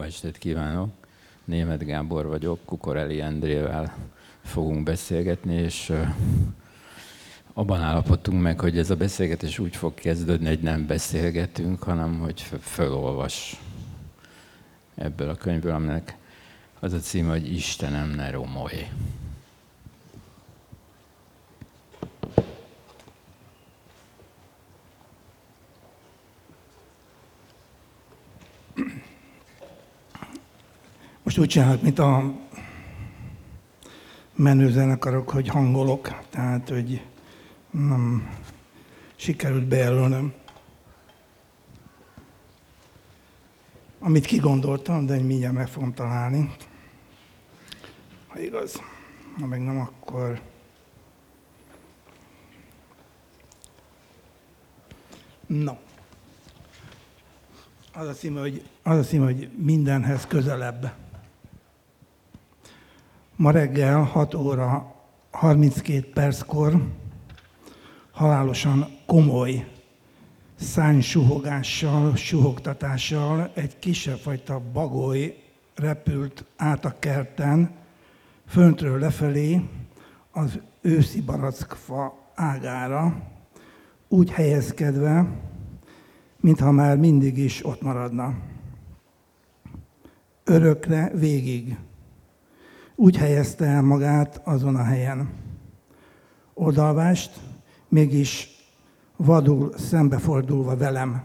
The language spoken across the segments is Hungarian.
Jó estét kívánok! Német Gábor vagyok, Kukoreli Endrével fogunk beszélgetni, és abban állapodtunk meg, hogy ez a beszélgetés úgy fog kezdődni, hogy nem beszélgetünk, hanem hogy fölolvas ebből a könyvből, aminek az a címe, hogy Istenem, ne romolj. Most úgy csinálok, mint a menő zenekarok, hogy hangolok, tehát, hogy nem sikerült bejelölnöm. Amit kigondoltam, de mindjárt meg fogom találni. Ha igaz, ha meg nem, akkor... No. Az a címe, hogy, az a címe, hogy mindenhez közelebb. Ma reggel 6 óra 32 perckor halálosan komoly szánysuhogással, suhogtatással egy kisebb fajta bagoly repült át a kerten, föntről lefelé az őszi barackfa ágára, úgy helyezkedve, mintha már mindig is ott maradna. Örökre végig úgy helyezte el magát azon a helyen. Oldalvást, mégis vadul szembefordulva velem.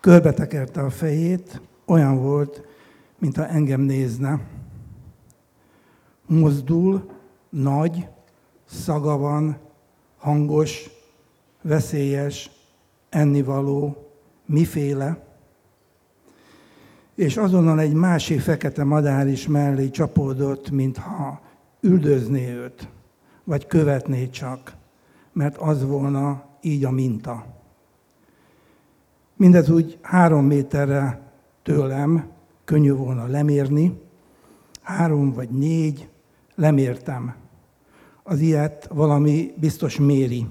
Körbetekerte a fejét, olyan volt, mintha engem nézne. Mozdul, nagy, szaga van, hangos, veszélyes, ennivaló, miféle, és azonnal egy másik fekete madár is mellé csapódott, mintha üldözné őt, vagy követné csak, mert az volna így a minta. Mindez úgy három méterre tőlem, könnyű volna lemérni, három vagy négy, lemértem. Az ilyet valami biztos méri.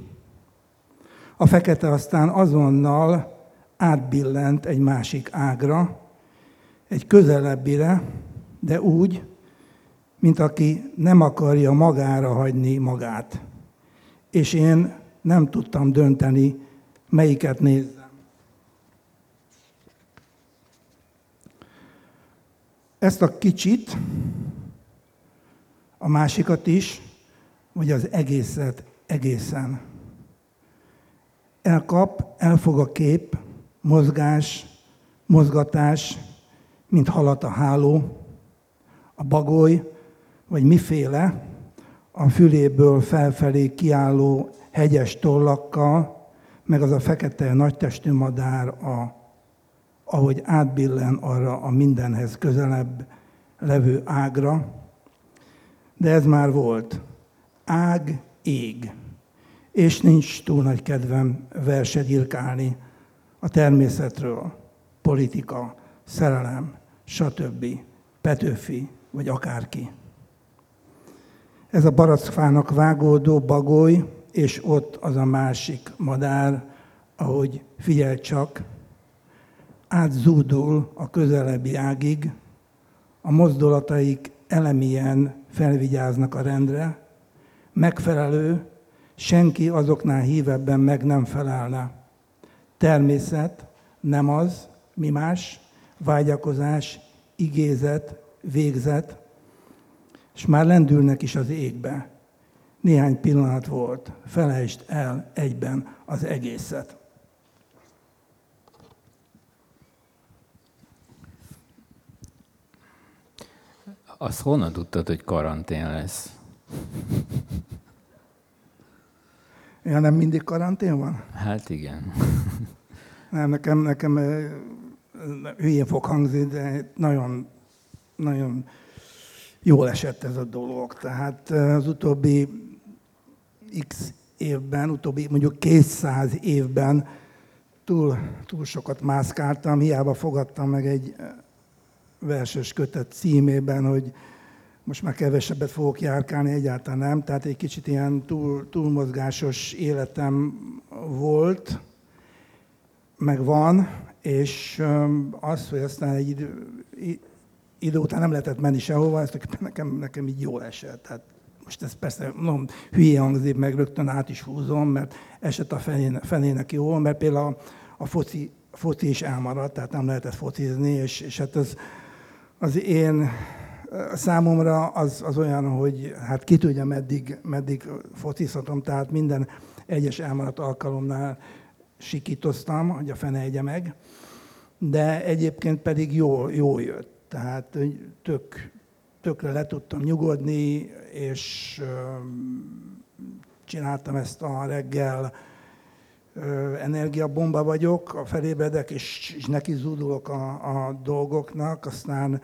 A fekete aztán azonnal átbillent egy másik ágra, egy közelebbire, de úgy, mint aki nem akarja magára hagyni magát. És én nem tudtam dönteni, melyiket nézzem. Ezt a kicsit, a másikat is, vagy az egészet egészen. Elkap, elfog a kép, mozgás, mozgatás, mint halat a háló, a bagoly, vagy miféle, a füléből felfelé kiálló hegyes tollakkal, meg az a fekete nagytestű madár, a, ahogy átbillen arra a mindenhez közelebb levő ágra. De ez már volt. Ág, ég. És nincs túl nagy kedvem versedilkálni a természetről. Politika, szerelem, stb. Petőfi, vagy akárki. Ez a barackfának vágódó bagoly, és ott az a másik madár, ahogy figyel csak, átzúdul a közelebbi ágig, a mozdulataik elemien felvigyáznak a rendre, megfelelő, senki azoknál hívebben meg nem felelne. Természet nem az, mi más, vágyakozás, igézet, végzet, és már lendülnek is az égbe. Néhány pillanat volt, felejtsd el egyben az egészet. Azt honnan tudtad, hogy karantén lesz? Ja, nem mindig karantén van? Hát igen. Nem, nekem, nekem hülyén fog hangzni, de nagyon, nagyon jól esett ez a dolog. Tehát az utóbbi x évben, utóbbi mondjuk 200 évben túl, túl sokat mászkáltam, hiába fogadtam meg egy verses kötet címében, hogy most már kevesebbet fogok járkálni, egyáltalán nem. Tehát egy kicsit ilyen túl, túlmozgásos életem volt, megvan, és az, hogy aztán egy idő, idő után nem lehetett menni sehova, ez nekem, nekem így jól esett. Tehát most ez persze no, hülye hangzik, meg rögtön át is húzom, mert esett a felének, felének jól, mert például a, a foci, foci is elmaradt, tehát nem lehetett focizni, és, és hát az, az én számomra az, az olyan, hogy hát ki tudja, meddig, meddig focizhatom, tehát minden egyes elmaradt alkalomnál sikítoztam, hogy a fene egye meg, de egyébként pedig jól, jól jött. Tehát tök, tökre le tudtam nyugodni, és csináltam ezt a reggel, energiabomba vagyok, a felébredek, és, és neki zúdulok a, a dolgoknak, aztán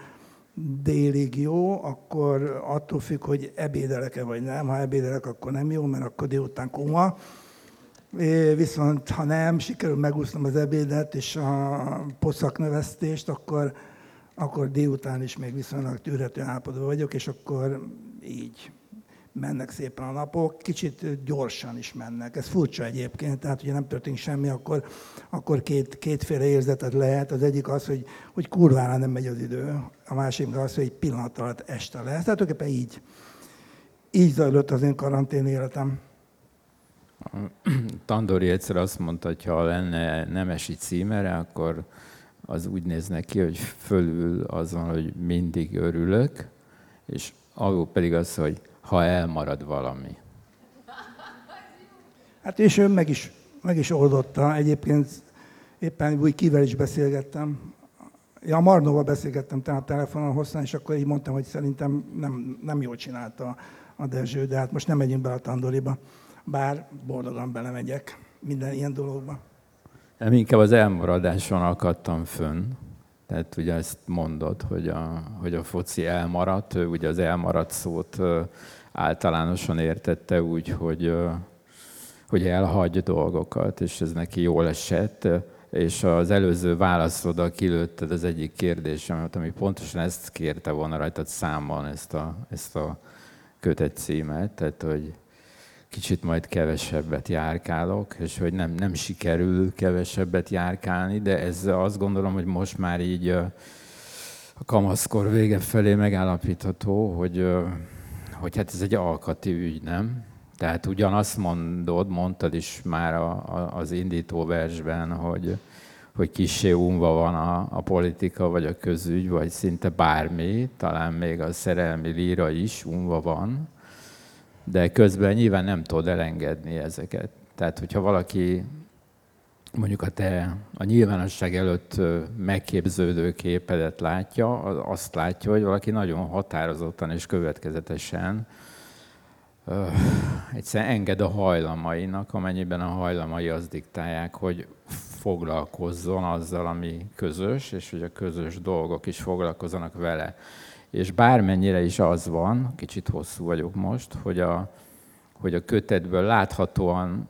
délig jó, akkor attól függ, hogy ebédelek-e vagy nem. Ha ebédelek, akkor nem jó, mert akkor délután koma. Viszont ha nem, sikerül megúsznom az ebédet és a növesztést, akkor, akkor délután is még viszonylag tűrhető állapotban vagyok, és akkor így mennek szépen a napok, kicsit gyorsan is mennek. Ez furcsa egyébként, tehát ugye nem történik semmi, akkor, akkor két, kétféle érzeted lehet. Az egyik az, hogy, hogy kurvára nem megy az idő, a másik az, hogy egy pillanat alatt este lesz. Tehát tulajdonképpen így, így zajlott az én karantén életem. Tandori egyszer azt mondta, hogy ha lenne nemesi címere, akkor az úgy néz ki, hogy fölül az van, hogy mindig örülök, és alul pedig az, hogy ha elmarad valami. Hát és ő meg is, meg is oldotta. Egyébként éppen úgy kivel is beszélgettem. Ja, Marnóval beszélgettem tehát telefonon hosszan, és akkor így mondtam, hogy szerintem nem, nem jól csinálta a Dezső, de hát most nem megyünk be a tandoriba bár boldogan belemegyek minden ilyen dologba. Nem, inkább az elmaradáson akadtam fönn. Tehát ugye ezt mondod, hogy a, hogy a foci elmaradt, ő ugye az elmaradt szót általánosan értette úgy, hogy, hogy elhagy dolgokat, és ez neki jól esett, és az előző válaszoddal kilőtted az egyik kérdésemet, ami pontosan ezt kérte volna rajtad számban, ezt a, ezt a kötet címet, tehát hogy kicsit majd kevesebbet járkálok, és hogy nem, nem sikerül kevesebbet járkálni, de ez azt gondolom, hogy most már így a kamaszkor vége felé megállapítható, hogy, hogy hát ez egy alkati ügy, nem? Tehát ugyanazt mondod, mondtad is már a, a, az indító versben, hogy, hogy kissé unva van a, a politika, vagy a közügy, vagy szinte bármi, talán még a szerelmi líra is unva van, de közben nyilván nem tudod elengedni ezeket. Tehát, hogyha valaki mondjuk a te a nyilvánosság előtt megképződő képedet látja, azt látja, hogy valaki nagyon határozottan és következetesen uh, egyszerűen enged a hajlamainak, amennyiben a hajlamai azt diktálják, hogy foglalkozzon azzal, ami közös, és hogy a közös dolgok is foglalkozzanak vele. És bármennyire is az van, kicsit hosszú vagyok most, hogy a, hogy a kötetből láthatóan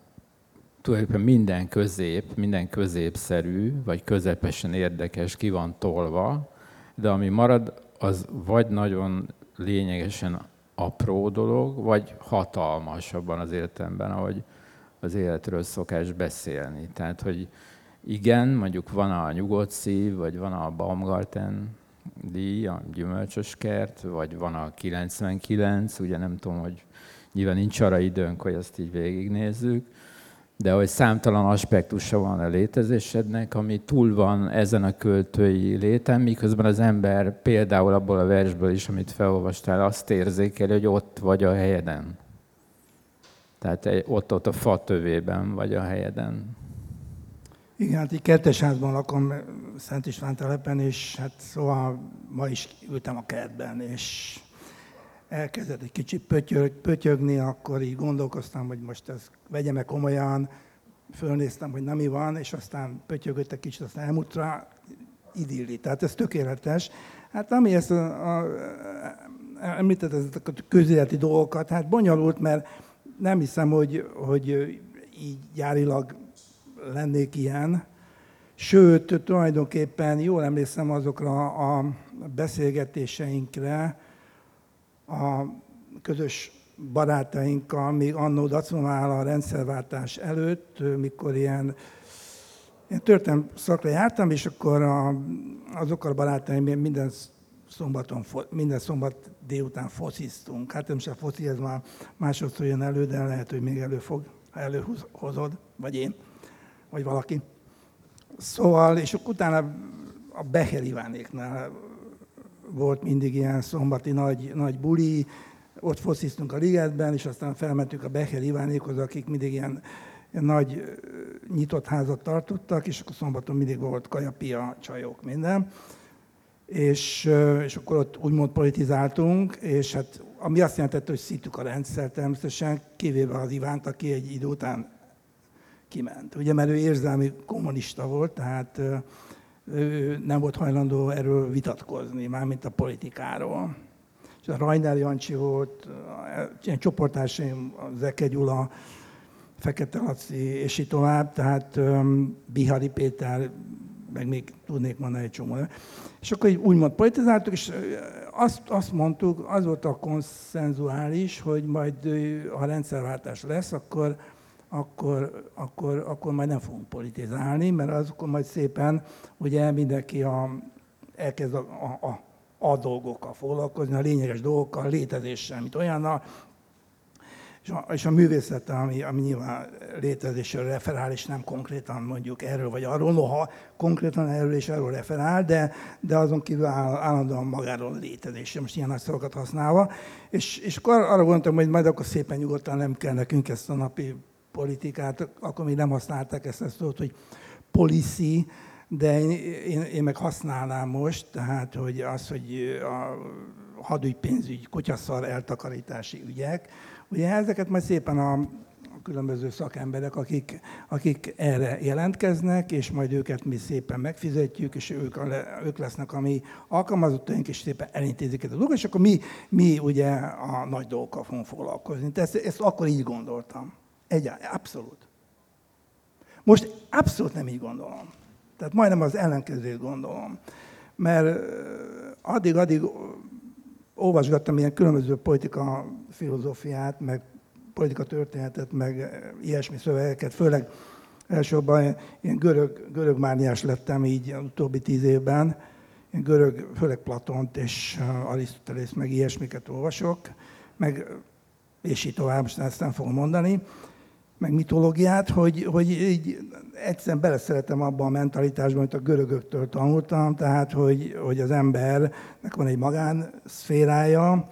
tulajdonképpen minden közép, minden középszerű, vagy közepesen érdekes ki van tolva, de ami marad, az vagy nagyon lényegesen apró dolog, vagy hatalmas abban az értelemben, ahogy az életről szokás beszélni. Tehát, hogy igen, mondjuk van a nyugodt szív, vagy van a Baumgarten díj, a gyümölcsös kert, vagy van a 99, ugye nem tudom, hogy nyilván nincs arra időnk, hogy azt így végignézzük, de hogy számtalan aspektusa van a létezésednek, ami túl van ezen a költői léten, miközben az ember például abból a versből is, amit felolvastál, azt érzékeli, hogy ott vagy a helyeden. Tehát ott-ott a fa tövében vagy a helyeden. Igen, hát így kertesházban lakom Szent István telepen, és hát szóval ma is ültem a kertben, és elkezdett egy kicsit pötyög, pötyögni, akkor így gondolkoztam, hogy most ez vegyem-e komolyan, fölnéztem, hogy nem mi van, és aztán pötyögött egy kicsit, aztán elmúlt rá, idilli. Tehát ez tökéletes. Hát ami ezt a, a, említett ezeket a közéleti dolgokat, hát bonyolult, mert nem hiszem, hogy, hogy így gyárilag lennék ilyen. Sőt, tulajdonképpen jól emlékszem azokra a beszélgetéseinkre a közös barátainkkal, még annó Dacomál a rendszerváltás előtt, mikor ilyen én történelem szakra jártam, és akkor a, azokkal a barátaim minden szombaton, minden szombat délután fociztunk. Hát nem se foci, ez már másodszor jön elő, de lehet, hogy még elő fog, ha előhozod, vagy én, vagy valaki. Szóval, és utána a Becher Ivánéknál volt mindig ilyen szombati nagy, nagy buli, ott fociztunk a ligetben, és aztán felmentünk a Becher Ivánékhoz, akik mindig ilyen, ilyen nagy nyitott házat tartottak, és akkor szombaton mindig volt kajapia, csajok, minden. És, és akkor ott úgymond politizáltunk, és hát ami azt jelentette, hogy szítük a rendszer természetesen, kivéve az Ivánt, aki egy idő után kiment. Ugye, mert ő érzelmi kommunista volt, tehát ő nem volt hajlandó erről vitatkozni, mármint a politikáról. És a Rajnál Jancsi volt, ilyen csoportársaim, Zeke Gyula, Fekete Laci, és így tovább, tehát Bihari Péter, meg még tudnék mondani egy csomó. És akkor így úgymond politizáltuk, és azt, azt mondtuk, az volt a konszenzuális, hogy majd ha rendszerváltás lesz, akkor, akkor, akkor, akkor majd nem fogunk politizálni, mert az akkor majd szépen ugye mindenki a, elkezd a, a, a, a dolgokkal foglalkozni, a lényeges dolgokkal, a létezéssel, mint olyannal, és a, és a művészet, ami, ami nyilván létezésről referál, és nem konkrétan mondjuk erről vagy arról, noha konkrétan erről és erről referál, de, de azon kívül áll, állandóan magáról létezésre, most ilyen nagy szavakat használva. És, és akkor arra gondoltam, hogy majd akkor szépen nyugodtan nem kell nekünk ezt a napi politikát, akkor még nem használták ezt a szót, hogy policy, de én, én, én meg használnám most, tehát hogy az, hogy a hadügy, pénzügy, kutyaszar, eltakarítási ügyek, Ugye ezeket majd szépen a különböző szakemberek, akik, akik erre jelentkeznek, és majd őket mi szépen megfizetjük, és ők, ők lesznek a mi alkalmazottaink, és szépen elintézik ezt a dolgot, és akkor mi, mi ugye a nagy dolgokkal fogunk foglalkozni. Tehát ezt, ezt akkor így gondoltam. Egyáltalán, abszolút. Most abszolút nem így gondolom. Tehát majdnem az ellenkezőt gondolom. Mert addig-addig olvasgattam ilyen különböző politika filozófiát, meg politika történetet, meg ilyesmi szövegeket, főleg elsősorban én görög, görög mániás lettem így az utóbbi tíz évben. Én görög, főleg Platont és Arisztotelész, meg ilyesmiket olvasok, meg és így tovább, most ezt nem fogom mondani meg mitológiát, hogy, hogy így egyszerűen beleszeretem abba a mentalitásba, amit a görögöktől tanultam, tehát hogy, hogy az embernek van egy magánszférája,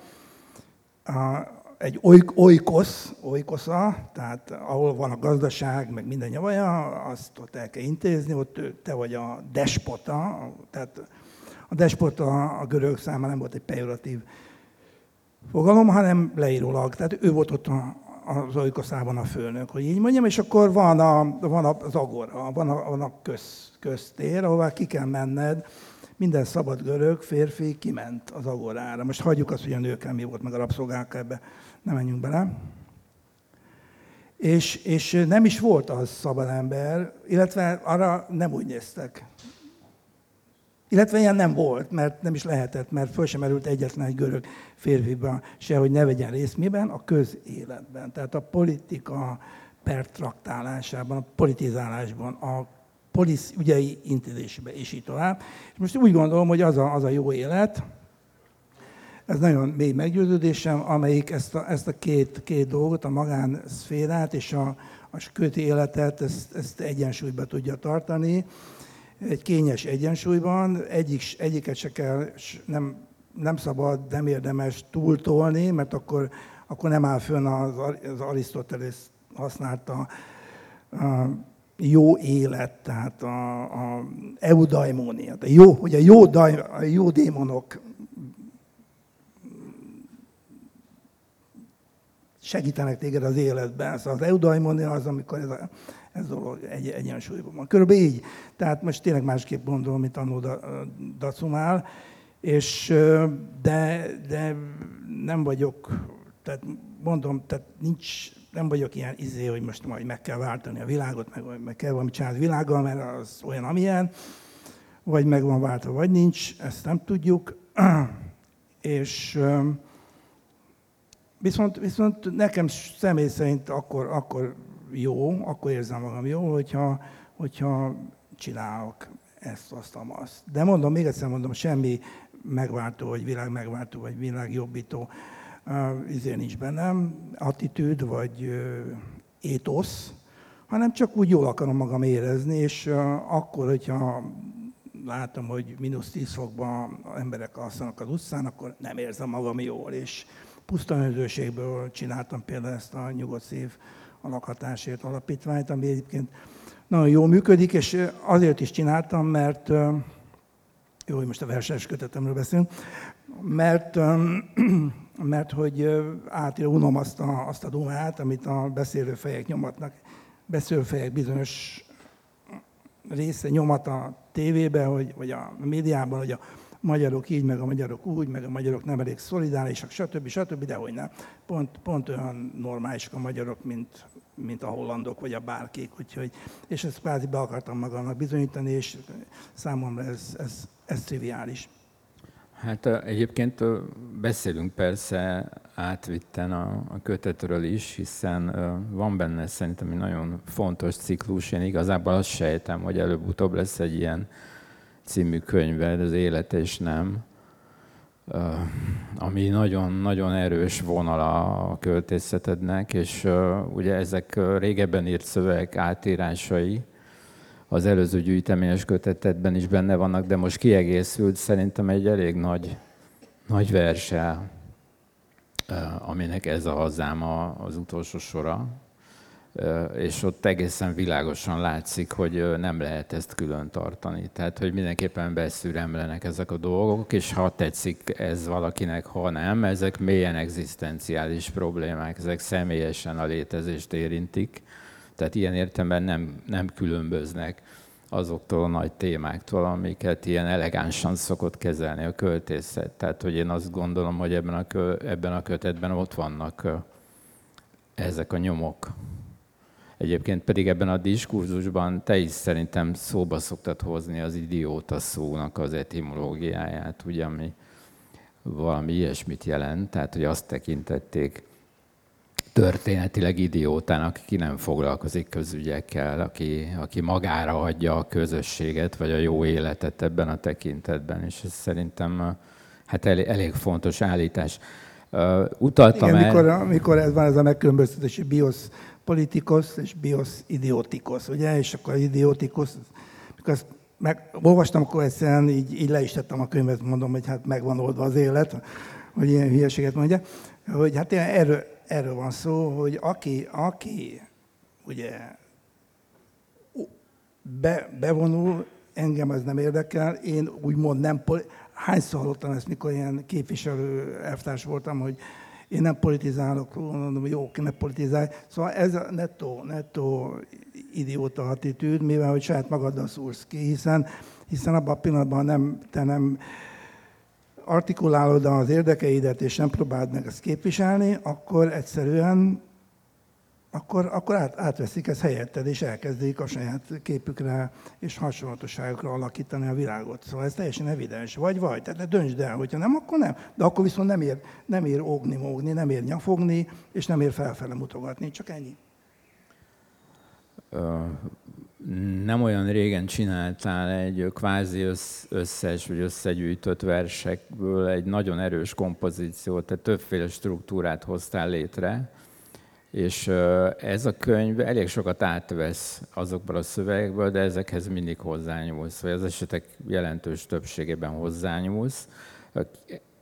a, egy oikosz, oikosza, tehát ahol van a gazdaság, meg minden nyavaja, azt ott el kell intézni, ott te vagy a despota, tehát a despota a görög számára nem volt egy pejoratív fogalom, hanem leírólag. Tehát ő volt ott a, az olykoszában a főnök, hogy így mondjam, és akkor van, a, van az agora, van a, van a köz, köztér, ahová ki kell menned, minden szabad görög férfi kiment az agorára. Most hagyjuk azt, hogy a nőkkel mi volt, meg a rabszolgák ebbe, nem menjünk bele. És, és nem is volt az szabad ember, illetve arra nem úgy néztek. Illetve ilyen nem volt, mert nem is lehetett, mert föl sem merült egyetlen egy görög férfiban se, hogy ne vegyen részt miben, a közéletben. Tehát a politika pertraktálásában, a politizálásban, a polisz ügyei intézésében, és így tovább. És most úgy gondolom, hogy az a, az a jó élet, ez nagyon mély meggyőződésem, amelyik ezt a, ezt a két, két dolgot, a magánszférát és a, a köti életet, ezt, ezt egyensúlyba tudja tartani, egy kényes egyensúlyban, egyik, egyiket se kell, nem, nem szabad, nem érdemes túltolni, mert akkor, akkor nem áll fönn az, az Arisztotelész használta a jó élet, tehát a, a eudaimónia. A jó, hogy a jó, daj, a jó démonok segítenek téged az életben. Szóval az eudaimonia az, amikor ez a ez dolog egy, egyensúlyban van. Körülbelül így. Tehát most tényleg másképp gondolom, mint annó Dacumál, és, de, de nem vagyok, tehát mondom, tehát nincs, nem vagyok ilyen izé, hogy most majd meg kell váltani a világot, meg, meg kell valamit csinálni a világgal, mert az olyan, amilyen, vagy meg van váltva, vagy nincs, ezt nem tudjuk. és viszont, viszont nekem személy szerint akkor, akkor jó, akkor érzem magam jó, hogyha, hogyha csinálok ezt, azt, azt. De mondom, még egyszer mondom, semmi megváltó, vagy világ megváltó, vagy világ jobbító izé nincs bennem, attitűd, vagy étosz, hanem csak úgy jól akarom magam érezni, és akkor, hogyha látom, hogy mínusz 10 fokban emberek alszanak az utcán, akkor nem érzem magam jól, és puszta önzőségből csináltam például ezt a nyugodt szív a lakhatásért alapítványt, ami egyébként nagyon jól működik, és azért is csináltam, mert jó, hogy most a versenyes kötetemről beszélünk, mert, mert hogy átira unom azt a, azt a dumát, amit a beszélőfejek nyomatnak. Beszélőfejek bizonyos része nyomat a tévében, hogy, vagy a médiában, hogy a magyarok így, meg a magyarok úgy, meg a magyarok nem elég szolidárisak, stb. stb., de hogy nem. Pont, pont olyan normálisak a magyarok, mint, mint a hollandok, vagy a bárkék, úgyhogy, és ezt kvázi be akartam magamnak bizonyítani, és számomra ez, ez, ez triviális. Hát egyébként beszélünk persze átvitten a, a kötetről is, hiszen van benne szerintem egy nagyon fontos ciklus. Én igazából azt sejtem, hogy előbb-utóbb lesz egy ilyen című könyved, az Élet és Nem, ami nagyon-nagyon erős vonal a költészetednek, és ugye ezek régebben írt szövegek átírásai, az előző gyűjteményes kötetetben is benne vannak, de most kiegészült szerintem egy elég nagy, nagy verse, aminek ez a hazám az utolsó sora, és ott egészen világosan látszik, hogy nem lehet ezt külön tartani. Tehát, hogy mindenképpen beszüremlenek ezek a dolgok, és ha tetszik ez valakinek, ha nem, ezek mélyen egzisztenciális problémák, ezek személyesen a létezést érintik tehát ilyen értelemben nem, nem különböznek azoktól a nagy témáktól, amiket ilyen elegánsan szokott kezelni a költészet. Tehát, hogy én azt gondolom, hogy ebben a, ebben a kötetben ott vannak ezek a nyomok. Egyébként pedig ebben a diskurzusban te is szerintem szóba szoktad hozni az idióta szónak az etimológiáját, ugye, ami valami ilyesmit jelent, tehát hogy azt tekintették történetileg idiótának, aki nem foglalkozik közügyekkel, aki, aki magára adja a közösséget, vagy a jó életet ebben a tekintetben, és ez szerintem hát elég, elég fontos állítás. Uh, utaltam Igen, el... mikor, mikor ez van ez a megkülönböztetés, biosz politikus és biosz idiotikus, ugye? És akkor idiotikus, mikor ezt meg, olvastam, akkor egyszerűen így, így le is tettem a könyvet, mondom, hogy hát megvan oldva az élet, hogy ilyen hülyeséget mondja, hogy hát erről, erről van szó, hogy aki, aki ugye be, bevonul, engem ez nem érdekel, én úgymond nem, hányszor hallottam ezt, mikor ilyen képviselő elvtárs voltam, hogy én nem politizálok, mondom, jó, ne politizálj. Szóval ez a nettó, nettó idióta attitűd, mivel hogy saját magaddal szúrsz ki, hiszen, hiszen abban a pillanatban nem, te nem artikulálod az érdekeidet, és nem próbáld meg ezt képviselni, akkor egyszerűen akkor, akkor át, átveszik ezt helyetted, és elkezdik a saját képükre és hasonlatosságokra alakítani a világot. Szóval ez teljesen evidens. Vagy vagy, tehát döntsd el, hogyha nem, akkor nem. De akkor viszont nem ér, nem ér ógni, mógni, nem ér nyafogni, és nem ér felfele mutogatni. Csak ennyi nem olyan régen csináltál egy kvázi összes vagy összegyűjtött versekből egy nagyon erős kompozíciót, tehát többféle struktúrát hoztál létre, és ez a könyv elég sokat átvesz azokból a szövegekből, de ezekhez mindig hozzányúlsz, vagy az esetek jelentős többségében hozzányúlsz.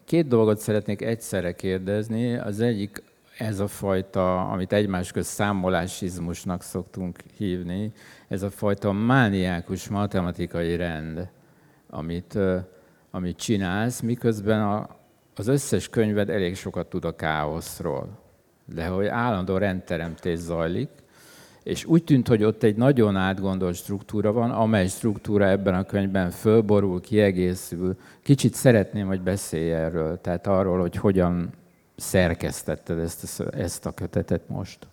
Két dolgot szeretnék egyszerre kérdezni. Az egyik ez a fajta, amit egymás közt számolásizmusnak szoktunk hívni, ez a fajta mániákus matematikai rend, amit, amit csinálsz, miközben a, az összes könyved elég sokat tud a káoszról. De hogy állandó rendteremtés zajlik, és úgy tűnt, hogy ott egy nagyon átgondolt struktúra van, amely struktúra ebben a könyvben fölborul, kiegészül. Kicsit szeretném, hogy beszélj erről, tehát arról, hogy hogyan szerkesztetted ezt a, ezt a kötetet most.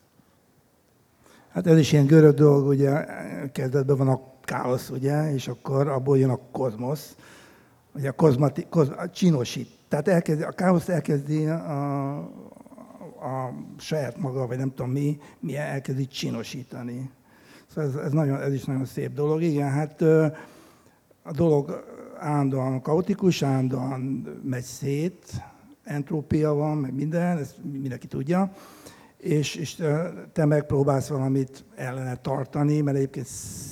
Hát ez is ilyen görög dolog, ugye kezdetben van a káosz, ugye, és akkor abból jön a kozmosz, ugye a, kozmati, koz, a csinosít. Tehát elkezdi, a káosz elkezdi a, a saját maga, vagy nem tudom mi, mi elkezdi csinosítani. Szóval ez, ez, nagyon, ez is nagyon szép dolog. Igen, hát a dolog állandóan kaotikus, állandóan megy szét, entrópia van, meg minden, ezt mindenki tudja, és, és te megpróbálsz valamit ellene tartani, mert egyébként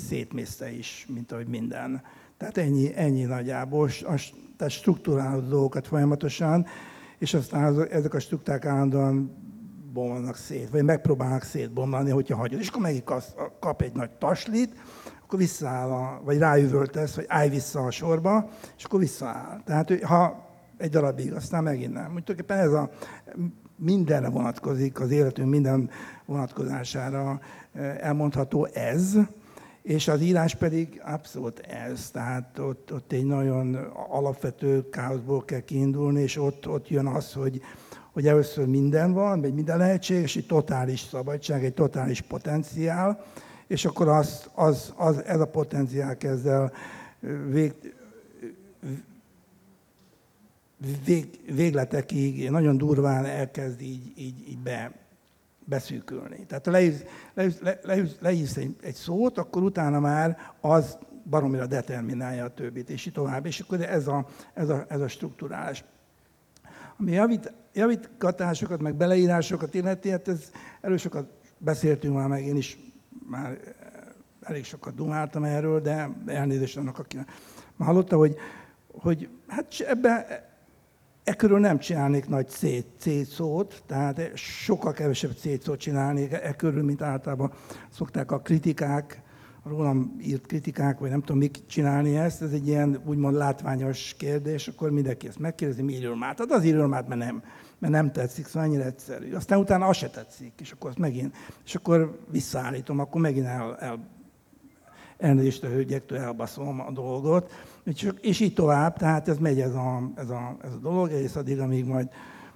szétmész te is, mint ahogy minden. Tehát ennyi, ennyi nagyjából, tehát struktúrálod dolgokat folyamatosan, és aztán ezek a struktúrák állandóan bomlanak szét, vagy megpróbálnak szétbomlani, hogyha hagyod. És akkor megint kap egy nagy taslit, akkor visszaáll, a, vagy ráüvöltesz, vagy állj vissza a sorba, és akkor visszaáll. Tehát ha egy darabig, aztán megint nem. Úgy ez a mindenre vonatkozik, az életünk minden vonatkozására eh, elmondható ez, és az írás pedig abszolút ez. Tehát ott, ott egy nagyon alapvető káoszból kell kiindulni, és ott, ott jön az, hogy, hogy először minden van, vagy minden lehetséges, egy totális szabadság, egy totális potenciál, és akkor az, az, az, ez a potenciál kezd el vég, vég, végletekig nagyon durván elkezd így, így, így be, beszűkülni. Tehát ha leírsz egy, egy szót, akkor utána már az baromira determinálja a többit, és így tovább. És akkor ez a, ez a, ez a struktúrálás. Ami javít, javítgatásokat, meg beleírásokat illeti, hát ez erről sokat beszéltünk már, meg én is már elég sokat dumáltam erről, de elnézést annak, aki már hallotta, hogy, hogy hát ebbe, e körül nem csinálnék nagy C, C szót, tehát sokkal kevesebb C szót csinálnék e körül, mint általában szokták a kritikák, a rólam írt kritikák, vagy nem tudom, mik csinálni ezt, ez egy ilyen úgymond látványos kérdés, akkor mindenki ezt megkérdezi, mi írőlmát. Hát az írőlmát, mert nem, mert nem tetszik, szóval ennyire egyszerű. Aztán utána az se tetszik, és akkor azt megint, és akkor visszaállítom, akkor megint el, el elnézést a hölgyektől elbaszom a dolgot, és, így tovább, tehát ez megy ez a, ez a, ez a dolog, és addig, amíg majd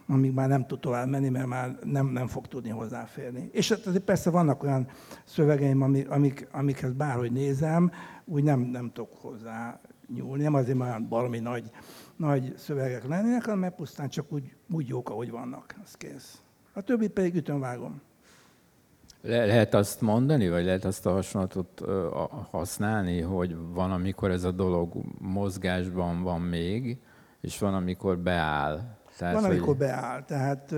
amíg már nem tud tovább menni, mert már nem, nem fog tudni hozzáférni. És hát azért persze vannak olyan szövegeim, amik, amik, amikhez bárhogy nézem, úgy nem, nem tudok hozzá nyúlni. Nem azért olyan valami nagy, nagy szövegek lennének, hanem pusztán csak úgy, úgy jók, ahogy vannak. Az kész. A többit pedig ütön vágom. Le- lehet azt mondani, vagy lehet azt a hasonlatot használni, hogy van, amikor ez a dolog mozgásban van még, és van, amikor beáll. Tehát, van, amikor hogy... beáll. Tehát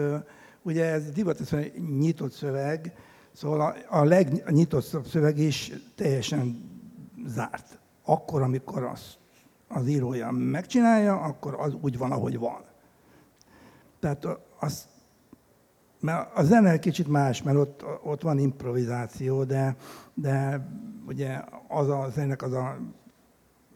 ugye ez divatos nyitott szöveg, szóval a, a legnyitottabb szöveg is teljesen zárt. Akkor, amikor az, az írója megcsinálja, akkor az úgy van, ahogy van. Tehát azt mert a zene kicsit más, mert ott, ott van improvizáció, de, de ugye az a zenek az a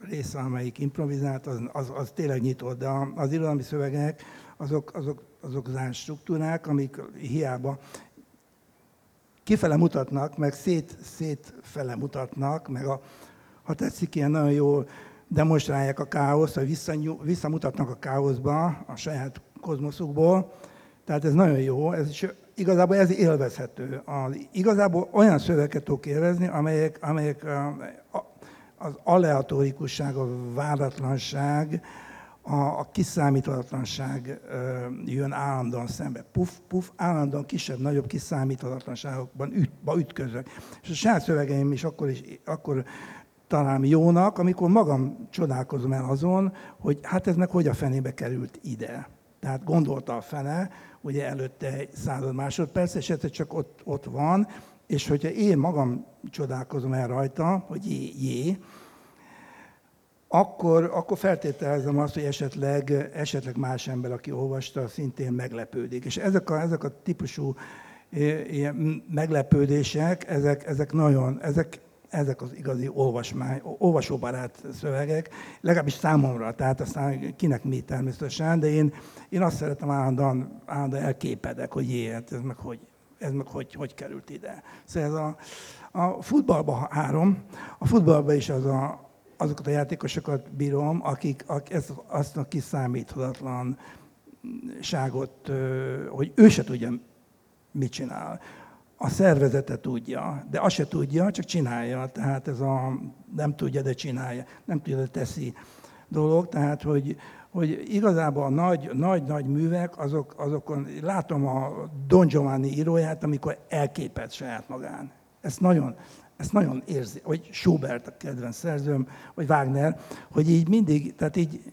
része, amelyik improvizált, az, az, az tényleg nyitott, de az irodalmi szövegek azok, azok, azok zárt struktúrák, amik hiába kifele mutatnak, meg szét, szétfele mutatnak, meg a, ha tetszik, ilyen nagyon jól demonstrálják a káoszt, vagy visszamutatnak a káoszba a saját kozmoszukból, tehát ez nagyon jó, ez is, igazából ez élvezhető. Az, igazából olyan szöveket tudok élvezni, amelyek, amelyek az aleatórikusság, a váratlanság, a, a kiszámíthatatlanság jön állandóan szembe. Puf, puf, állandóan kisebb-nagyobb kiszámíthatatlanságokban üt, ütközök. És a saját szövegeim is akkor, is akkor talán jónak, amikor magam csodálkozom el azon, hogy hát ez meg hogy a fenébe került ide. Tehát gondolta a fene, ugye előtte egy század másodperc, és csak ott, ott van, és hogyha én magam csodálkozom el rajta, hogy jé, jé akkor, akkor feltételezem azt, hogy esetleg, esetleg más ember, aki olvasta, szintén meglepődik. És ezek a, ezek a típusú ilyen meglepődések, ezek, ezek nagyon, ezek, ezek az igazi olvasmány, olvasóbarát szövegek, legalábbis számomra, tehát aztán kinek mi természetesen, de én, én azt szeretem állandóan, állandóan elképedek, hogy jé, hát ez meg hogy, ez meg hogy, hogy került ide. Szóval ez a, a futballban három, a futballban is az a, azokat a játékosokat bírom, akik, akik ezt, azt a kiszámíthatatlanságot, hogy ő se tudja, mit csinál a szervezete tudja, de azt se tudja, csak csinálja. Tehát ez a nem tudja, de csinálja, nem tudja, de teszi dolog. Tehát, hogy, hogy igazából a nagy, nagy, nagy művek, azok, azokon látom a Don Giovanni íróját, amikor elképett saját magán. Ez nagyon, ezt nagyon érzi, vagy Schubert a kedvenc szerzőm, vagy Wagner, hogy így mindig, tehát így,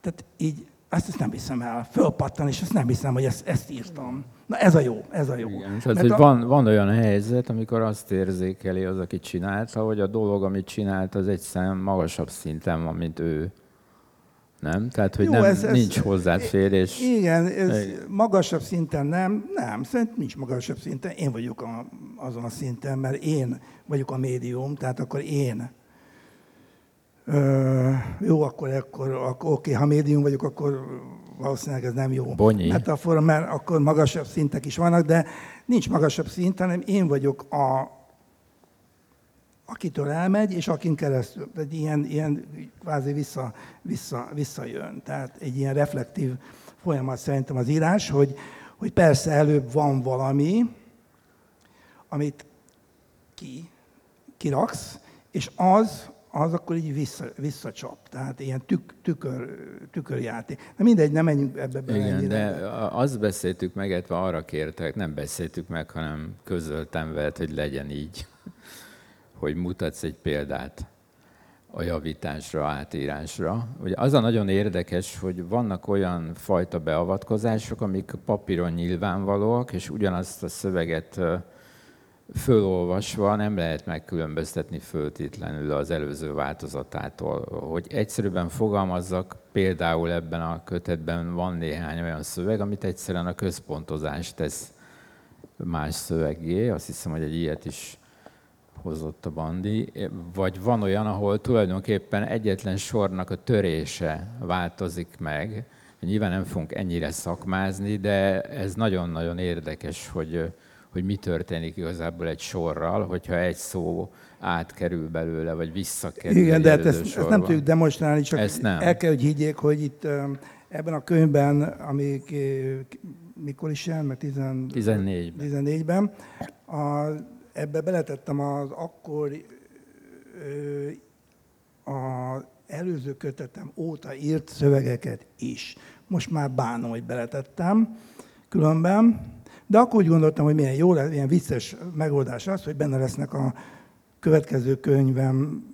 tehát így ezt, ezt nem hiszem el. Fölpattan, és ezt nem hiszem, hogy ezt, ezt írtam. Na ez a jó, ez a jó. Igen, tehát, hogy a... van, van olyan helyzet, amikor azt érzékeli az, aki csinálta, hogy a dolog, amit csinált, az egyszerűen magasabb szinten van, mint ő. Nem? Tehát, hogy Jó, nem, ez, ez, nincs hozzáférés. Igen, ez magasabb szinten nem, nem, szerintem nincs magasabb szinten. Én vagyok a, azon a szinten, mert én vagyok a médium, tehát akkor én Ö, jó, akkor, akkor, akkor oké, ha médium vagyok, akkor valószínűleg ez nem jó Bonyi. metafora, mert akkor magasabb szintek is vannak, de nincs magasabb szint, hanem én vagyok a, akitől elmegy, és akin keresztül, egy ilyen, ilyen kvázi vissza, vissza, visszajön. Tehát egy ilyen reflektív folyamat szerintem az írás, hogy, hogy persze előbb van valami, amit ki, kiraksz, és az az akkor így vissza, visszacsap. Tehát ilyen tük, tükör, tükörjáték. De mindegy, nem menjünk ebbe bele. Igen, ennyire. de azt beszéltük meg, illetve arra kértek, nem beszéltük meg, hanem közöltem veled, hogy legyen így, hogy mutatsz egy példát a javításra, átírásra. Ugye az a nagyon érdekes, hogy vannak olyan fajta beavatkozások, amik papíron nyilvánvalóak, és ugyanazt a szöveget fölolvasva nem lehet megkülönböztetni föltétlenül az előző változatától. Hogy egyszerűen fogalmazzak, például ebben a kötetben van néhány olyan szöveg, amit egyszerűen a központozás tesz más szövegé. Azt hiszem, hogy egy ilyet is hozott a Bandi. Vagy van olyan, ahol tulajdonképpen egyetlen sornak a törése változik meg. Nyilván nem fogunk ennyire szakmázni, de ez nagyon-nagyon érdekes, hogy hogy mi történik igazából egy sorral, hogyha egy szó átkerül belőle, vagy visszakerül. Igen, de hát ezt, ezt nem tudjuk demonstrálni, csak ezt nem. el kell, hogy higgyék, hogy itt ebben a könyvben, ami mikor is jön, mert 14. 14-ben, a, ebbe beletettem az akkor az előző kötetem óta írt szövegeket is. Most már bánom, hogy beletettem különben, de akkor úgy gondoltam, hogy milyen jó, ilyen vicces megoldás az, hogy benne lesznek a következő könyvem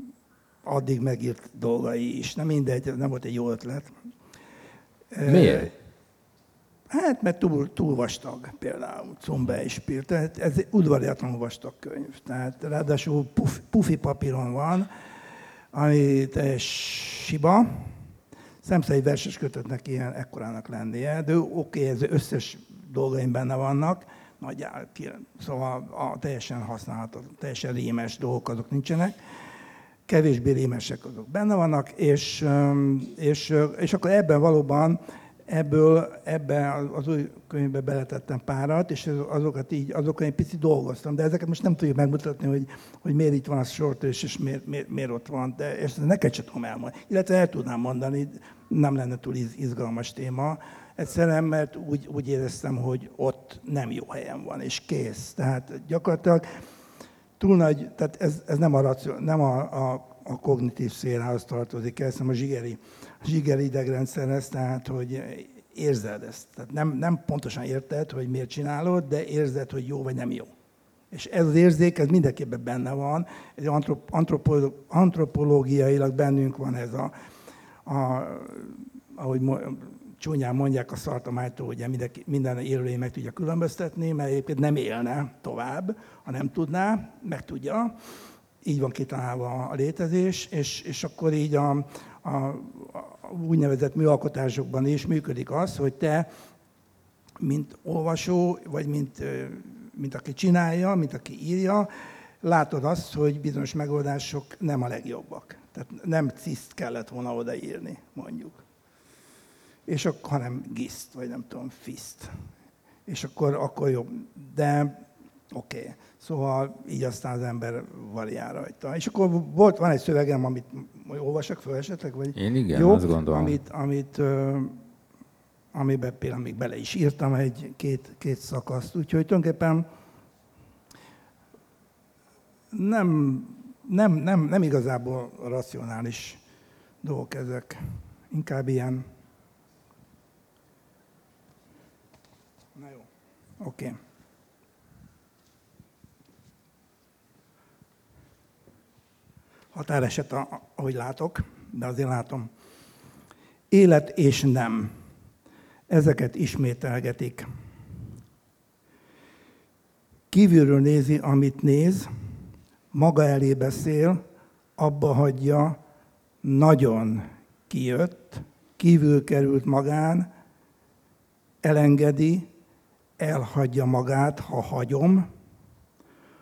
addig megírt dolgai is. Nem mindegy, nem volt egy jó ötlet. Miért? Hát, mert túl, túl vastag például, Cumbe és Pír. Tehát ez udvariatlanul vastag könyv. Tehát ráadásul puf, pufi papíron van, ami siba. Szemszei verses kötetnek ilyen ekkorának lennie, de oké, okay, ez összes dolgaim benne vannak, nagyjából, szóval a teljesen használható, teljesen rémes dolgok azok nincsenek, kevésbé rémesek azok benne vannak, és, és, és akkor ebben valóban ebből ebbe az új könyvbe beletettem párat, és azokat így, azokat egy picit dolgoztam, de ezeket most nem tudjuk megmutatni, hogy, hogy miért itt van a sortörés, és miért, miért, miért, ott van, de ezt neked sem tudom elmondani. Illetve el tudnám mondani, nem lenne túl izgalmas téma, Egyszerűen, mert úgy, úgy éreztem, hogy ott nem jó helyen van, és kész. Tehát gyakorlatilag túl nagy, tehát ez, ez nem, a, racio, nem a, a, a kognitív szélához tartozik ez, hanem a zsigeri, a zsigeri idegrendszerhez, tehát hogy érzed ezt. Tehát nem, nem pontosan érted, hogy miért csinálod, de érzed, hogy jó vagy nem jó. És ez az érzék, ez mindenképpen benne van. Egy antrop, antropológiailag bennünk van ez a, a ahogy csúnyán mondják a szartamájtól, hogy mindenki, minden élőlény meg tudja különböztetni, mert egyébként nem élne tovább, ha nem tudná, meg tudja. Így van kitalálva a létezés, és, és akkor így a, a, a úgynevezett műalkotásokban is működik az, hogy te, mint olvasó, vagy mint, mint aki csinálja, mint aki írja, látod azt, hogy bizonyos megoldások nem a legjobbak. Tehát nem ciszt kellett volna odaírni, mondjuk és akkor, hanem giszt, vagy nem tudom, fiszt. És akkor, akkor jobb. De oké. Okay. Szóval így aztán az ember variál rajta. És akkor volt, van egy szövegem, amit olvasok föl esetleg, vagy Én igen, jobb, azt gondolom. Amit, amit, amiben például még bele is írtam egy két, két szakaszt. Úgyhogy tulajdonképpen nem, nem, nem, nem igazából racionális dolgok ezek. Inkább ilyen Oké. Okay. határeset, ahogy látok, de azért látom. Élet és nem. Ezeket ismételgetik. Kívülről nézi, amit néz, maga elé beszél, abba hagyja, nagyon kijött, kívül került magán, elengedi, elhagyja magát, ha hagyom,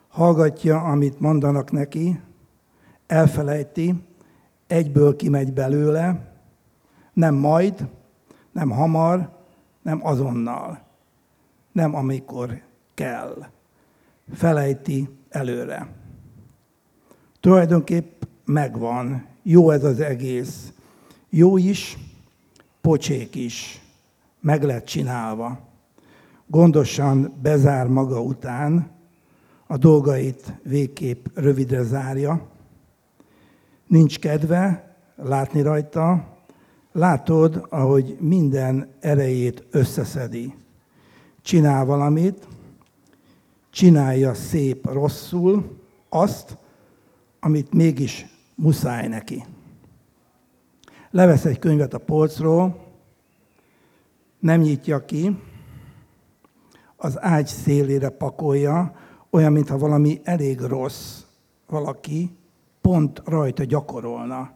hallgatja, amit mondanak neki, elfelejti, egyből kimegy belőle, nem majd, nem hamar, nem azonnal, nem amikor kell. Felejti előre. Tulajdonképp megvan, jó ez az egész. Jó is, pocsék is, meg lett csinálva. Gondosan bezár maga után, a dolgait végképp rövidre zárja. Nincs kedve látni rajta, látod, ahogy minden erejét összeszedi. Csinál valamit, csinálja szép rosszul azt, amit mégis muszáj neki. Levesz egy könyvet a polcról, nem nyitja ki, az ágy szélére pakolja, olyan, mintha valami elég rossz valaki pont rajta gyakorolna.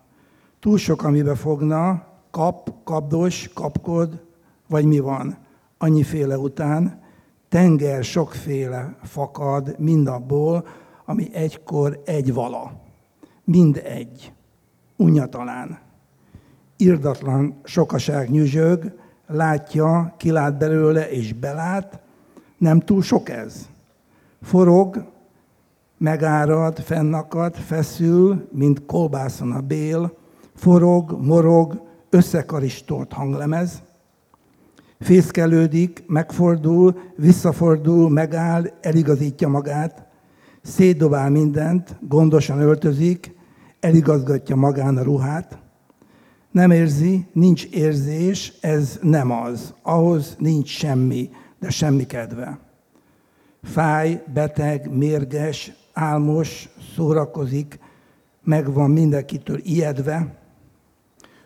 Túl sok, amibe fogna, kap, kapdos, kapkod, vagy mi van. Annyiféle után tenger sokféle fakad mindabból, ami egykor egy vala. Mind egy. Unyatalán. Irdatlan sokaság nyüzsög, látja, kilát belőle és belát, nem túl sok ez. Forog, megárad, fennakad, feszül, mint kolbászon a bél, forog, morog, összekaristolt hanglemez, fészkelődik, megfordul, visszafordul, megáll, eligazítja magát, szétdobál mindent, gondosan öltözik, eligazgatja magán a ruhát, nem érzi, nincs érzés, ez nem az. Ahhoz nincs semmi, de semmi kedve. Fáj, beteg, mérges, álmos, szórakozik, megvan mindenkitől ijedve,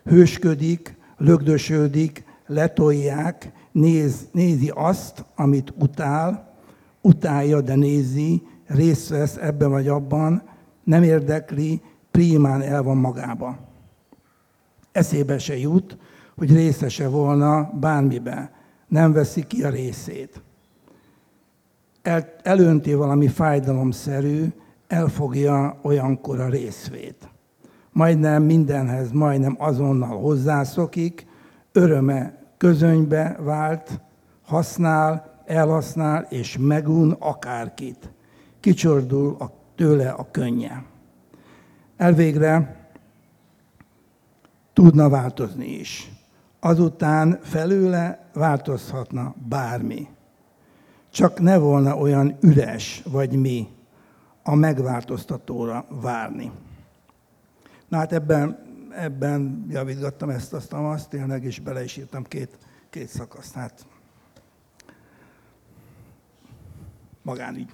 hősködik, lögdösödik, letolják, néz, nézi azt, amit utál, utálja, de nézi, részt vesz ebben vagy abban, nem érdekli, prímán el van magába. Eszébe se jut, hogy részese volna bármibe. Nem veszi ki a részét. El, elönti valami fájdalomszerű, elfogja olyankor a részvét. Majdnem mindenhez, majdnem azonnal hozzászokik, öröme közönybe vált, használ, elhasznál és megun akárkit. Kicsordul a, tőle a könnye. Elvégre tudna változni is. Azután felőle változhatna bármi. Csak ne volna olyan üres vagy mi a megváltoztatóra várni. Na hát ebben, ebben javítgattam ezt, azt, azt tényleg, és bele is írtam két, két szakaszt. Hát magánügy.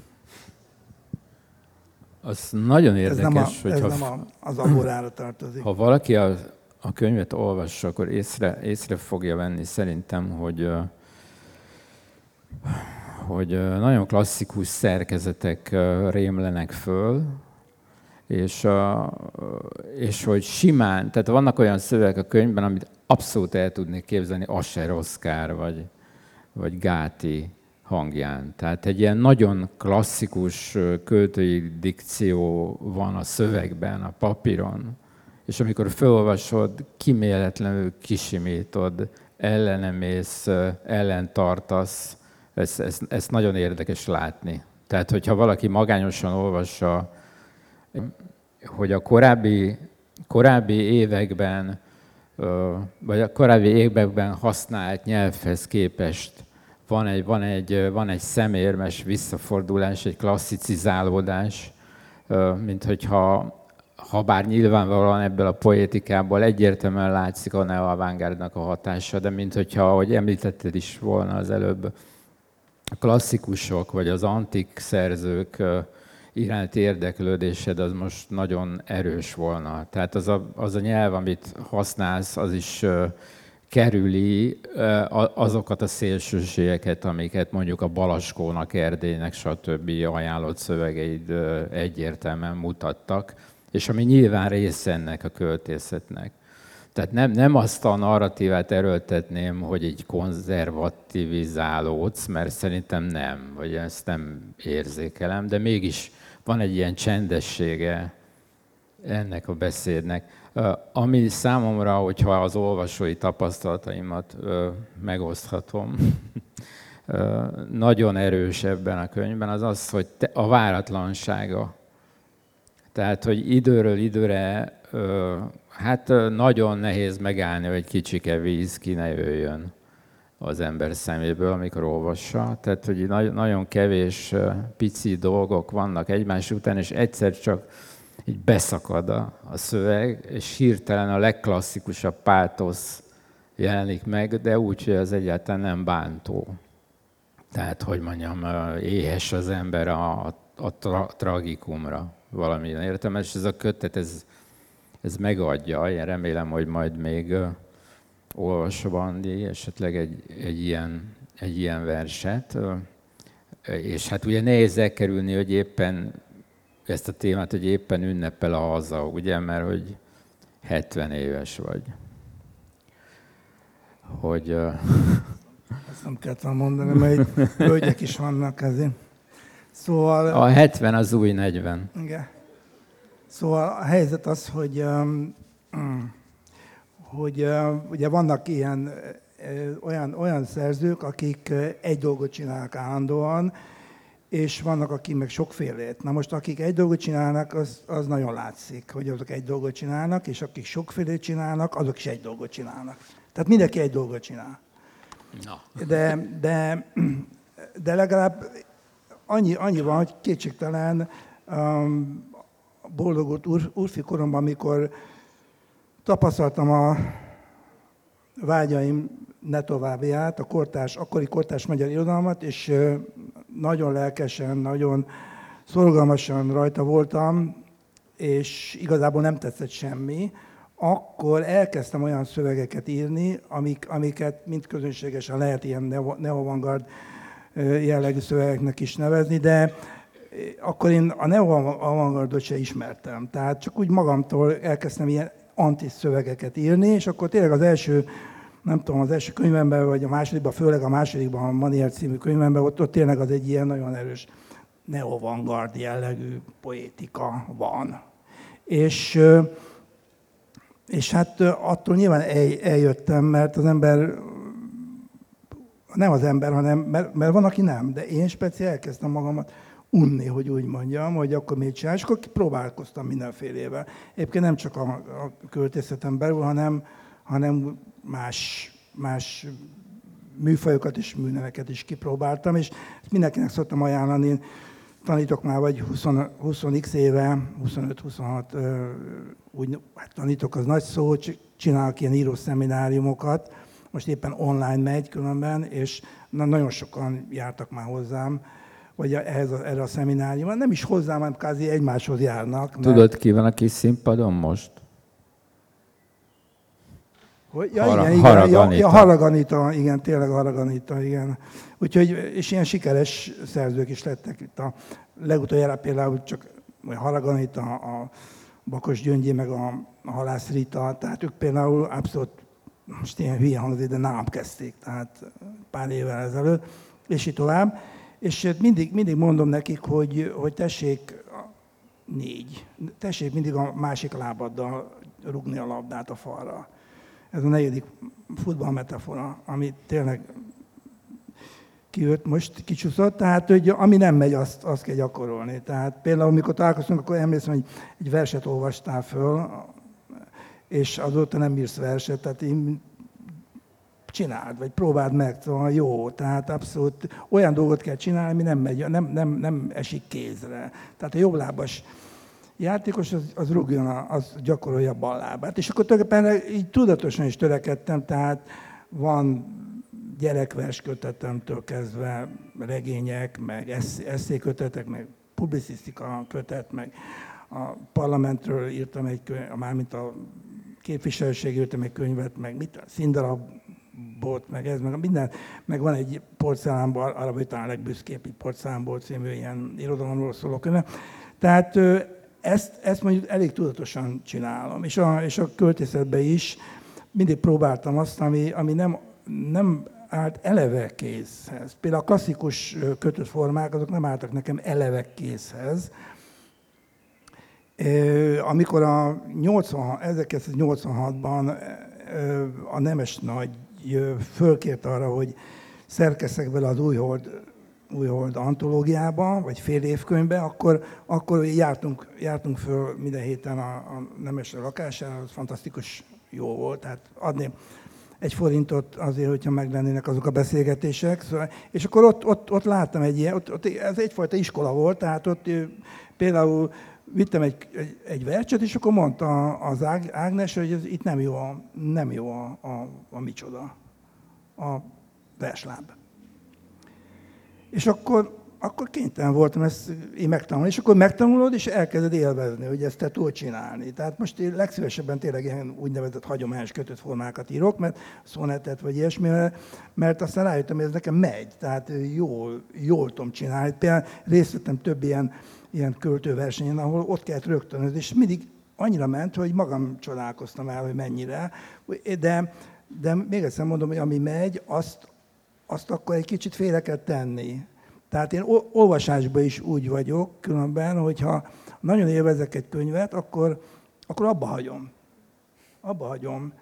Az nagyon érdekes, ez nem, a, hogy ez nem a, az agorára tartozik. Ha valaki a, a könyvet olvassa, akkor észre, észre fogja venni szerintem, hogy hogy nagyon klasszikus szerkezetek rémlenek föl, és, és hogy simán, tehát vannak olyan szövegek a könyvben, amit abszolút el tudnék képzelni Asher Oszkár, vagy, vagy Gáti hangján. Tehát egy ilyen nagyon klasszikus költői dikció van a szövegben, a papíron, és amikor felolvasod, kiméletlenül kisimítod, ellenemész, ellentartasz, ezt, ezt, ezt nagyon érdekes látni. Tehát, hogyha valaki magányosan olvassa, hogy a korábbi, korábbi években, vagy a korábbi években használt nyelvhez képest van egy, van egy, van egy szemérmes visszafordulás, egy klasszicizálódás, mint hogyha ha bár nyilvánvalóan ebből a poétikából egyértelműen látszik a neo-avantgárdnak a hatása, de mint hogyha, ahogy említetted is volna az előbb, a klasszikusok vagy az antik szerzők iránti érdeklődésed az most nagyon erős volna. Tehát az a, az a nyelv, amit használsz, az is kerüli azokat a szélsőségeket, amiket mondjuk a Balaskónak, Erdélynek, stb. ajánlott szövegeid egyértelműen mutattak, és ami nyilván része ennek a költészetnek. Tehát nem, nem azt a narratívát erőltetném, hogy egy konzervativizálódsz, mert szerintem nem, vagy ezt nem érzékelem, de mégis van egy ilyen csendessége ennek a beszédnek. Ami számomra, hogyha az olvasói tapasztalataimat megoszthatom, nagyon erős ebben a könyvben, az az, hogy a váratlansága. Tehát, hogy időről időre, hát nagyon nehéz megállni, hogy kicsike víz ki ne jöjjön az ember szeméből, amikor olvassa. Tehát, hogy nagyon kevés pici dolgok vannak egymás után, és egyszer csak így beszakad a, a szöveg, és hirtelen a legklasszikusabb pátosz jelenik meg, de úgy, hogy az egyáltalán nem bántó. Tehát, hogy mondjam, éhes az ember a, a tra, tragikumra valamilyen értem, és ez a kötet, ez, ez megadja. Én remélem, hogy majd még olvas Bandi esetleg egy, egy, ilyen, egy ilyen verset. És hát ugye nehéz elkerülni, hogy éppen ezt a témát, hogy éppen ünnepel a haza, ugye, mert hogy 70 éves vagy. Hogy... Ezt nem kellett mondani, mert hölgyek is vannak ezért. Szóval... A 70 az új 40. Igen. Szóval a helyzet az, hogy, hogy ugye vannak ilyen olyan, olyan szerzők, akik egy dolgot csinálnak állandóan, és vannak, akik meg sokfélét. Na most, akik egy dolgot csinálnak, az, az nagyon látszik, hogy azok egy dolgot csinálnak, és akik sokfélét csinálnak, azok is egy dolgot csinálnak. Tehát mindenki egy dolgot csinál. No. De, de, de legalább annyi, annyi van, hogy kétségtelen um, boldogult úr, úrfi koromban, amikor tapasztaltam a vágyaim ne továbbját, a kortárs, akkori kortárs magyar irodalmat, és nagyon lelkesen, nagyon szorgalmasan rajta voltam, és igazából nem tetszett semmi, akkor elkezdtem olyan szövegeket írni, amik, amiket mind közönségesen lehet ilyen neovangard jellegű szövegeknek is nevezni, de akkor én a neoavangardot se ismertem. Tehát csak úgy magamtól elkezdtem ilyen antiszövegeket írni, és akkor tényleg az első nem tudom, az első könyvemben, vagy a másodikban, főleg a másodikban, a Manier című könyvemben, ott, ott tényleg az egy ilyen nagyon erős neovangard jellegű poétika van. És, és hát attól nyilván el, eljöttem, mert az ember, nem az ember, hanem, mert, mert van, aki nem, de én speciál elkezdtem magamat unni, hogy úgy mondjam, hogy akkor mit csinál, és akkor próbálkoztam mindenfélével. Egyébként nem csak a, a költészetem belül, hanem, hanem más, más műfajokat és műneveket is kipróbáltam, és mindenkinek szoktam ajánlani, én tanítok már vagy 20, 20x éve, 25-26, úgy hát tanítok, az nagy szó, csinálok ilyen író szemináriumokat, most éppen online megy különben, és na, nagyon sokan jártak már hozzám, vagy ehhez a, erre a szemináriumra. Nem is hozzám, hanem kázi egymáshoz járnak. Tudod, ki van a kis színpadon most? Hogy, ja, Hara, igen, igen, Haraganita. Ja, ja, Haraganita, igen, tényleg Haraganita, igen. Úgyhogy, és ilyen sikeres szerzők is lettek itt a legutoljára például csak Haraganita, a Bakos Gyöngyi, meg a, a Halász Rita, tehát ők például abszolút, most ilyen hülye hangzik, de nálam kezdték, tehát pár évvel ezelőtt, és így tovább. És mindig, mindig mondom nekik, hogy, hogy tessék négy, tessék mindig a másik lábaddal rugni a labdát a falra ez a negyedik futballmetafora, ami tényleg kijött, most kicsúszott, tehát hogy ami nem megy, azt, azt kell gyakorolni. Tehát például, amikor találkoztunk, akkor emlékszem, hogy egy verset olvastál föl, és azóta nem írsz verset, tehát én csináld, vagy próbáld meg, szóval jó. Tehát abszolút olyan dolgot kell csinálni, ami nem megy, nem, nem, nem esik kézre. Tehát a jobblábas játékos az, az rúgjon, az gyakorolja a bal lábát. És akkor tulajdonképpen így tudatosan is törekedtem, tehát van gyerekvers kötetemtől kezdve regények, meg eszékötetek, meg publicisztika kötet, meg a parlamentről írtam egy könyvet, mármint a képviselőség írtam egy könyvet, meg mit, színdarabot, meg ez, meg minden, meg van egy porcelánból, arra vagy talán legbüszkébb, egy porcelánból című ilyen irodalomról szóló könyve. Tehát ezt, ezt mondjuk elég tudatosan csinálom, és a, és a költészetben is mindig próbáltam azt, ami, ami nem, nem állt eleve készhez. Például a klasszikus kötött formák, azok nem álltak nekem eleve készhez. Amikor a 80, 1986-ban a Nemes Nagy fölkért arra, hogy szerkeszek vele az Újhold, Újhold antológiába, vagy fél évkönyvbe, akkor, akkor jártunk, jártunk föl minden héten a, a Nemesre lakására, az fantasztikus jó volt. Tehát adni egy forintot azért, hogyha meglennének azok a beszélgetések. Szóval, és akkor ott, ott, ott láttam egy ilyen, ott, ott, ez egyfajta iskola volt, tehát ott például vittem egy, egy, egy verset, és akkor mondta az Ágnes, hogy ez itt nem jó a, nem jó a, a, a micsoda, a versláb. És akkor akkor kénytelen voltam ezt én megtanulni. És akkor megtanulod, és elkezded élvezni, hogy ezt te tudod csinálni. Tehát most én legszívesebben tényleg ilyen úgynevezett hagyományos kötött formákat írok, mert szonetet vagy ilyesmi, mert aztán rájöttem, hogy ez nekem megy. Tehát jól, jól tudom csinálni. Például részt vettem több ilyen, ilyen költőversenyen, ahol ott kellett rögtön, és mindig annyira ment, hogy magam csodálkoztam el, hogy mennyire. De, de még egyszer mondom, hogy ami megy, azt, azt akkor egy kicsit félre kell tenni. Tehát én olvasásban is úgy vagyok, különben, hogyha nagyon élvezek egy könyvet, akkor, akkor abba hagyom. Abba hagyom.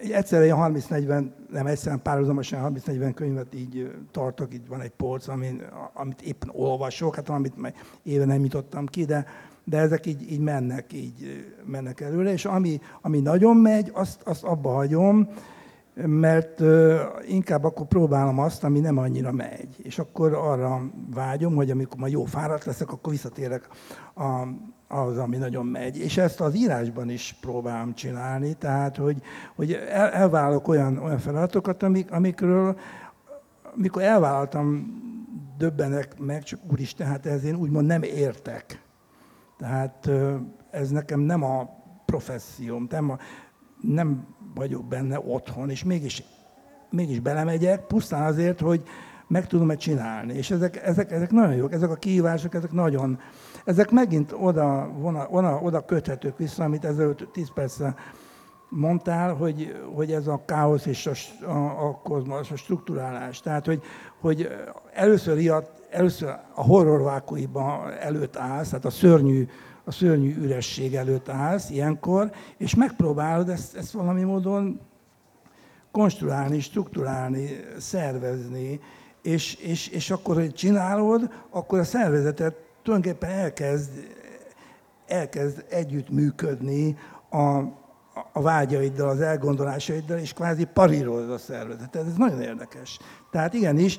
Egyszerre ilyen 30-40, nem egyszerűen párhuzamosan 30-40 könyvet így tartok, itt van egy polc, amit, amit éppen olvasok, hát amit éve nem nyitottam ki, de, de ezek így, így mennek, így mennek előre, és ami, ami nagyon megy, azt, azt abba hagyom, mert inkább akkor próbálom azt, ami nem annyira megy. És akkor arra vágyom, hogy amikor ma jó fáradt leszek, akkor visszatérek a, az, ami nagyon megy. És ezt az írásban is próbálom csinálni, tehát hogy, hogy el, elvállalok olyan, olyan feladatokat, amik, amikről, amikor elvállaltam, döbbenek meg, csak úristen, hát ez én úgymond nem értek. Tehát ez nekem nem a professzióm, nem, a, nem vagyok benne otthon, és mégis, mégis belemegyek, pusztán azért, hogy meg tudom-e csinálni. És ezek, ezek, ezek nagyon jók, ezek a kihívások, ezek nagyon, ezek megint oda, vona, oda, oda köthetők vissza, amit ezelőtt 10 percre mondtál, hogy, hogy ez a káosz és a, a, a kozmosz, a struktúrálás. Tehát, hogy, hogy először, ilyet, először a horror előtt állsz, tehát a szörnyű a szörnyű üresség előtt állsz ilyenkor, és megpróbálod ezt, ezt valami módon konstruálni, strukturálni, szervezni, és, és, és akkor, hogy csinálod, akkor a szervezetet tulajdonképpen elkezd, elkezd együtt működni a, a vágyaiddal, az elgondolásaiddal, és kvázi parírozod a szervezetet. Ez nagyon érdekes. Tehát igenis,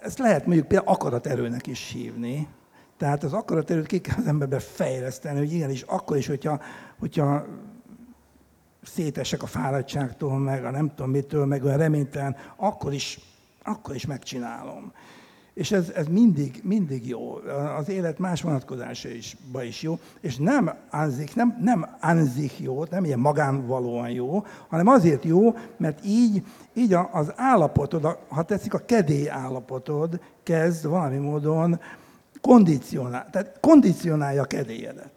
ezt lehet mondjuk például akaraterőnek is hívni, tehát az akaraterőt ki kell az emberbe fejleszteni, hogy igenis akkor is, hogyha, hogyha szétesek a fáradtságtól, meg a nem tudom mitől, meg olyan reménytelen, akkor is, akkor is megcsinálom. És ez, ez mindig, mindig jó. Az élet más vonatkozása is, is jó. És nem anzik, nem, nem anzik jó, nem ilyen magánvalóan jó, hanem azért jó, mert így, így az állapotod, ha tetszik, a kedély állapotod kezd valami módon kondicionál, tehát kondicionálja a kedélyedet.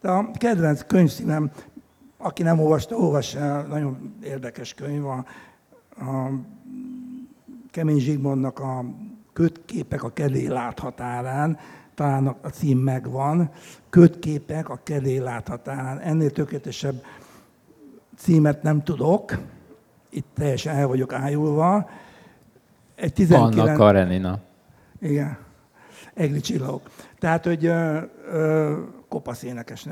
De a kedvenc könyvszínem, aki nem olvasta, olvassa el, nagyon érdekes könyv, a, a Kemény Zsigmondnak a kötképek a kedély láthatárán, talán a cím megvan, kötképek a kedély láthatárán. Ennél tökéletesebb címet nem tudok, itt teljesen el vagyok ájulva. Egy 19... Anna Karenina. Igen egri csillagok. Tehát, hogy ö, ö, kopasz énekes.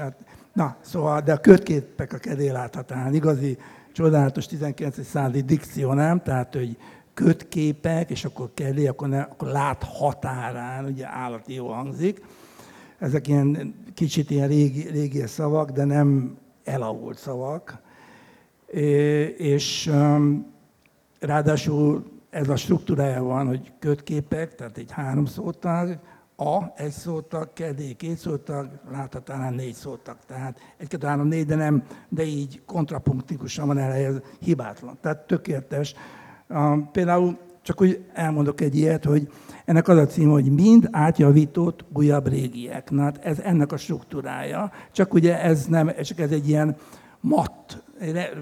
Na, szóval, de a kötképek a kedél láthatán, igazi, csodálatos 19. századi dikció, nem? Tehát, hogy kötképek, és akkor kedé, akkor, ne, akkor lát határán, ugye állati jó hangzik. Ezek ilyen kicsit ilyen régi, régi szavak, de nem elavult szavak. É, és um, ráadásul ez a struktúrája van, hogy kötképek, tehát egy háromszótag, A egy szótag, kedé két szótag, láthat talán négy szótag. Tehát egy, kettő, három, négy, de nem, de így kontrapunktikusan van elhelyez, hibátlan. Tehát tökéletes. Például csak úgy elmondok egy ilyet, hogy ennek az a cím, hogy mind átjavított újabb régiek. Na, hát ez ennek a struktúrája. Csak ugye ez nem, csak ez egy ilyen mat,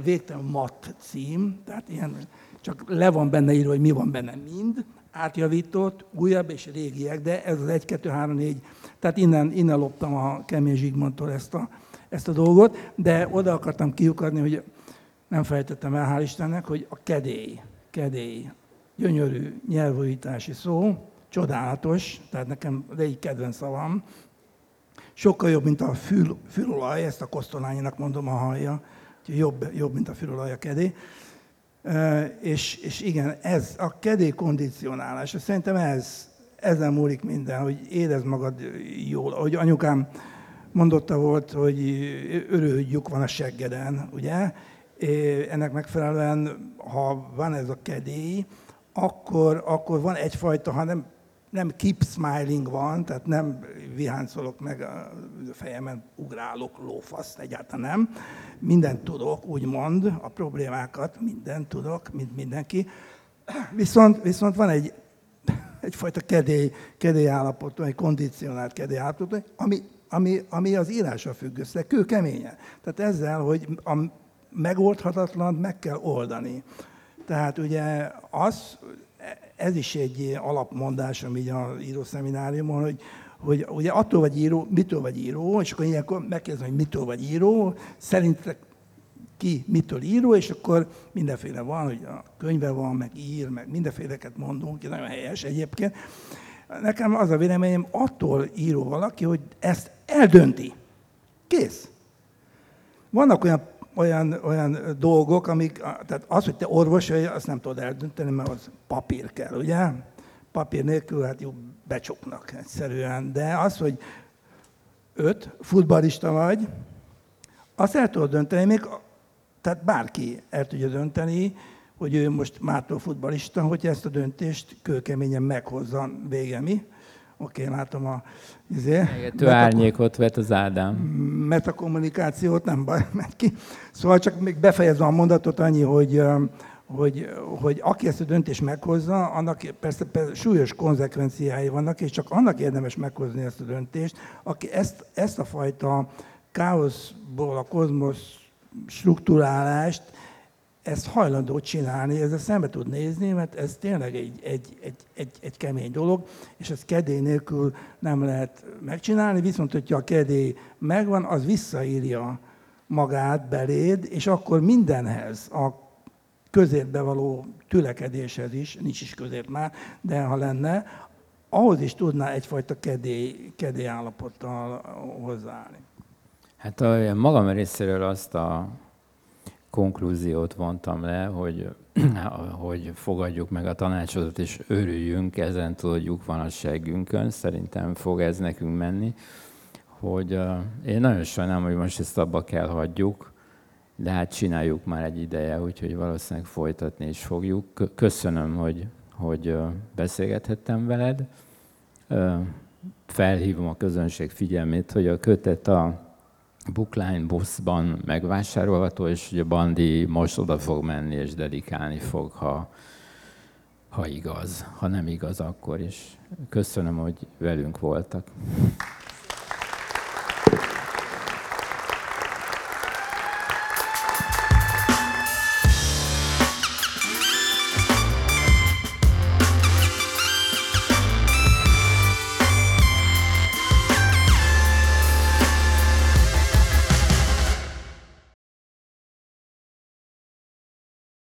végtelen mat cím, tehát ilyen, csak le van benne írva, hogy mi van benne mind, átjavított, újabb és régiek, de ez az 1, 2, 3, 4. Tehát innen, innen loptam a Kemény Zsigmondtól ezt a, ezt a dolgot, de oda akartam kiukadni, hogy nem fejtettem el, hál' Istennek, hogy a kedély, kedély, gyönyörű nyelvújítási szó, csodálatos, tehát nekem de egy kedvenc szavam, sokkal jobb, mint a fül, fülolaj, ezt a kosztolányinak mondom a hallja, jobb, jobb, mint a fülolaj a kedély. És, és igen, ez a kedély kondicionálás, szerintem ez, ezen múlik minden, hogy érezd magad jól. Ahogy anyukám mondotta volt, hogy örülgyük van a seggeden, ugye? Ennek megfelelően, ha van ez a kedély, akkor, akkor van egyfajta, ha nem, nem keep smiling van, tehát nem viháncolok meg a fejemen, ugrálok, lófaszt, egyáltalán nem. Mindent tudok, úgymond, a problémákat, mindent tudok, mint mindenki. Viszont, viszont van egy, egyfajta kedély, kedély állapot, egy kondicionált kedély állapot, ami, ami, ami az írásra függ össze, kőkeményen. Tehát ezzel, hogy a megoldhatatlan meg kell oldani. Tehát ugye az, ez is egy alapmondás, ami a írószemináriumon, hogy, hogy ugye attól vagy író, mitől vagy író, és akkor ilyenkor megkérdezem, hogy mitől vagy író, szerintetek ki mitől író, és akkor mindenféle van, hogy a könyve van, meg ír, meg mindenféleket mondunk, nagyon helyes egyébként. Nekem az a véleményem, attól író valaki, hogy ezt eldönti. Kész. Vannak olyan olyan, olyan dolgok, amik, tehát az, hogy te orvos vagy, azt nem tudod eldönteni, mert az papír kell, ugye? Papír nélkül hát jó becsuknak egyszerűen. De az, hogy öt, futbalista vagy, azt el tudod dönteni, még, tehát bárki el tudja dönteni, hogy ő most mától futbalista, hogy ezt a döntést kőkeményen meghozza vége mi. Oké, okay, látom a... Izé, Ő árnyékot vett az Ádám. Metakommunikációt nem baj, ment ki. Szóval csak még befejezve a mondatot annyi, hogy, hogy, hogy aki ezt a döntést meghozza, annak persze, persze súlyos konzekvenciái vannak, és csak annak érdemes meghozni ezt a döntést, aki ezt, ezt a fajta káoszból a kozmosz struktúrálást ezt hajlandó csinálni, ezzel szembe tud nézni, mert ez tényleg egy, egy, egy, egy, egy kemény dolog, és ezt kedély nélkül nem lehet megcsinálni, viszont hogyha a kedély megvan, az visszaírja magát beléd, és akkor mindenhez, a középbe való tülekedéshez is, nincs is közép már, de ha lenne, ahhoz is tudná egyfajta kedély, kedély állapottal hozzáállni. Hát a, magam részéről azt a konklúziót vontam le, hogy, hogy fogadjuk meg a tanácsodat, és örüljünk, ezen tudjuk van a seggünkön, szerintem fog ez nekünk menni, hogy én nagyon sajnálom, hogy most ezt abba kell hagyjuk, de hát csináljuk már egy ideje, úgyhogy valószínűleg folytatni is fogjuk. Köszönöm, hogy, hogy beszélgethettem veled. Felhívom a közönség figyelmét, hogy a kötet a Bookline buszban megvásárolható, és ugye Bandi most oda fog menni és dedikálni fog, ha, ha igaz. Ha nem igaz, akkor is. Köszönöm, hogy velünk voltak.